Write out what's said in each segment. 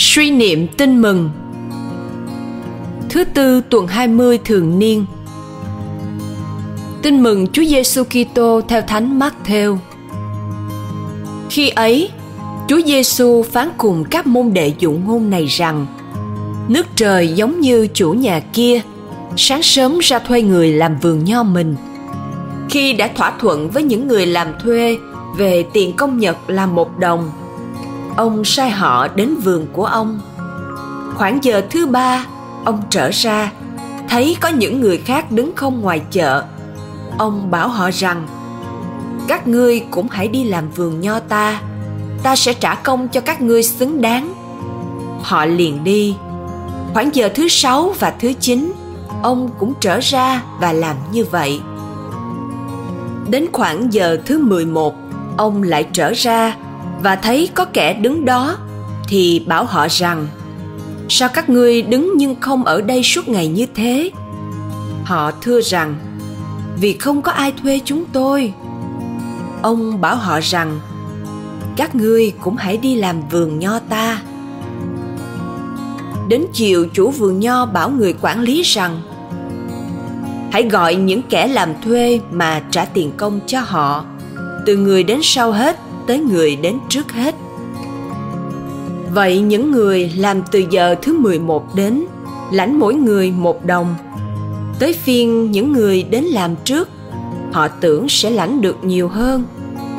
Suy niệm tin mừng Thứ tư tuần 20 thường niên Tin mừng Chúa Giêsu Kitô theo Thánh Matthew. Khi ấy, Chúa Giêsu phán cùng các môn đệ dụ ngôn này rằng: Nước trời giống như chủ nhà kia, sáng sớm ra thuê người làm vườn nho mình. Khi đã thỏa thuận với những người làm thuê về tiền công nhật là một đồng, ông sai họ đến vườn của ông. Khoảng giờ thứ ba, ông trở ra, thấy có những người khác đứng không ngoài chợ. Ông bảo họ rằng các ngươi cũng hãy đi làm vườn nho ta ta sẽ trả công cho các ngươi xứng đáng. Họ liền đi. Khoảng giờ thứ sáu và thứ chín ông cũng trở ra và làm như vậy. Đến khoảng giờ thứ mười một ông lại trở ra và thấy có kẻ đứng đó, thì bảo họ rằng, sao các ngươi đứng nhưng không ở đây suốt ngày như thế? Họ thưa rằng, vì không có ai thuê chúng tôi. Ông bảo họ rằng, các ngươi cũng hãy đi làm vườn nho ta. Đến chiều, chủ vườn nho bảo người quản lý rằng, hãy gọi những kẻ làm thuê mà trả tiền công cho họ, từ người đến sau hết tới người đến trước hết. Vậy những người làm từ giờ thứ 11 đến, lãnh mỗi người một đồng. Tới phiên những người đến làm trước, họ tưởng sẽ lãnh được nhiều hơn,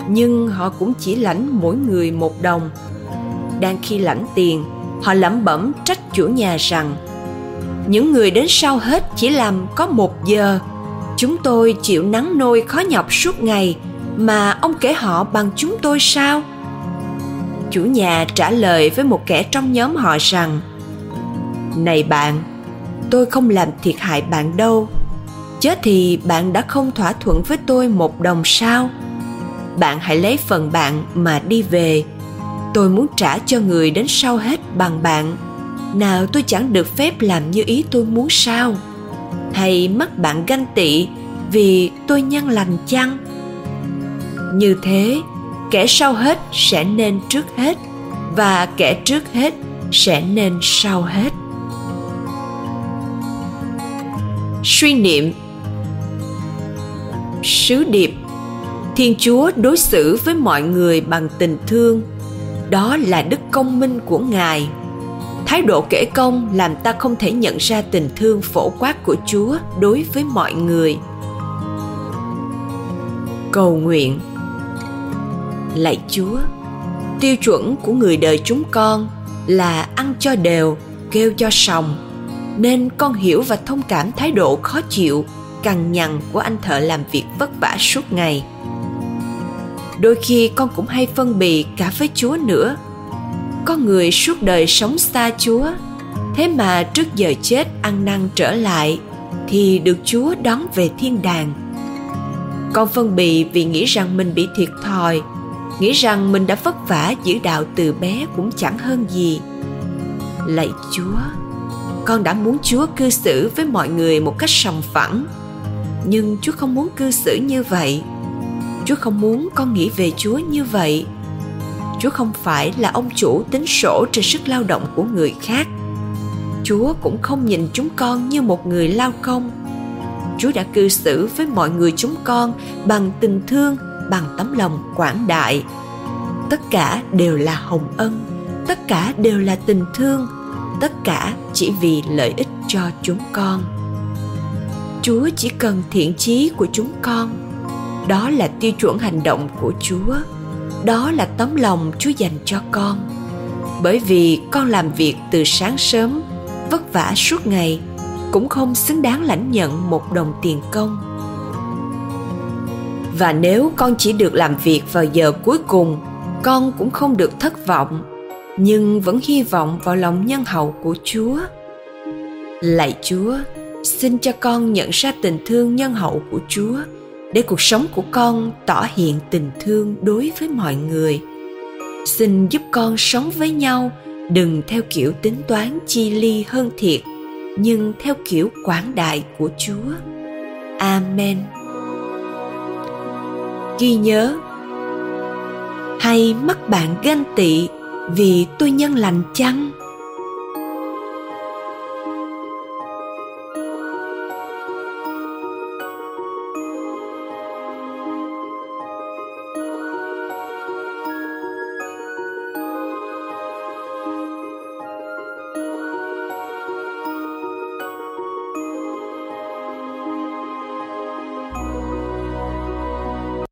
nhưng họ cũng chỉ lãnh mỗi người một đồng. Đang khi lãnh tiền, họ lẩm bẩm trách chủ nhà rằng, những người đến sau hết chỉ làm có một giờ. Chúng tôi chịu nắng nôi khó nhọc suốt ngày mà ông kể họ bằng chúng tôi sao? Chủ nhà trả lời với một kẻ trong nhóm họ rằng, này bạn, tôi không làm thiệt hại bạn đâu. Chớ thì bạn đã không thỏa thuận với tôi một đồng sao? Bạn hãy lấy phần bạn mà đi về. Tôi muốn trả cho người đến sau hết bằng bạn. Nào tôi chẳng được phép làm như ý tôi muốn sao? Hay mắc bạn ganh tị vì tôi nhân lành chăng? Như thế, kẻ sau hết sẽ nên trước hết, và kẻ trước hết sẽ nên sau hết. Suy niệm. Sứ điệp. Thiên chúa đối xử với mọi người bằng tình thương. Đó là đức công minh của ngài. Thái độ kể công làm ta không thể nhận ra tình thương phổ quát của chúa đối với mọi người. Cầu nguyện lạy chúa. Tiêu chuẩn của người đời chúng con là ăn cho đều, kêu cho sòng. Nên con hiểu và thông cảm thái độ khó chịu, cằn nhằn của anh thợ làm việc vất vả suốt ngày. Đôi khi con cũng hay phân bì cả với chúa nữa. Có người suốt đời sống xa chúa, thế mà trước giờ chết ăn năn trở lại, thì được chúa đón về thiên đàng. Con phân bì vì nghĩ rằng mình bị thiệt thòi nghĩ rằng mình đã vất vả, giữ đạo từ bé cũng chẳng hơn gì. Lạy chúa, con đã muốn chúa cư xử với mọi người một cách sòng phẳng. Nhưng chúa không muốn cư xử như vậy. Chúa không muốn con nghĩ về chúa như vậy. Chúa không phải là ông chủ tính sổ trên sức lao động của người khác. Chúa cũng không nhìn chúng con như một người lao công. Chúa đã cư xử với mọi người chúng con bằng tình thương bằng tấm lòng quảng đại. Tất cả đều là hồng ân, tất cả đều là tình thương, tất cả chỉ vì lợi ích cho chúng con. Chúa chỉ cần thiện chí của chúng con. Đó là tiêu chuẩn hành động của chúa. Đó là tấm lòng chúa dành cho con. Bởi vì con làm việc từ sáng sớm, vất vả suốt ngày, cũng không xứng đáng lãnh nhận một đồng tiền công và nếu con chỉ được làm việc vào giờ cuối cùng, con cũng không được thất vọng, nhưng vẫn hy vọng vào lòng nhân hậu của chúa. Lạy chúa, xin cho con nhận ra tình thương nhân hậu của chúa, để cuộc sống của con tỏ hiện tình thương đối với mọi người. Xin giúp con sống với nhau, đừng theo kiểu tính toán chi ly hơn thiệt, nhưng theo kiểu quảng đại của chúa. Amen ghi nhớ. Hay mắt bạn ganh tị vì tôi nhân lành chăng?